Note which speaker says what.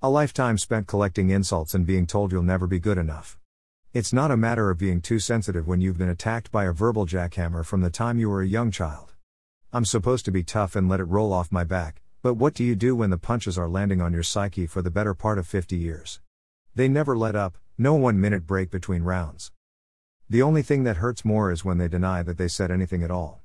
Speaker 1: A lifetime spent collecting insults and being told you'll never be good enough. It's not a matter of being too sensitive when you've been attacked by a verbal jackhammer from the time you were a young child. I'm supposed to be tough and let it roll off my back, but what do you do when the punches are landing on your psyche for the better part of 50 years? They never let up, no one minute break between rounds. The only thing that hurts more is when they deny that they said anything at all.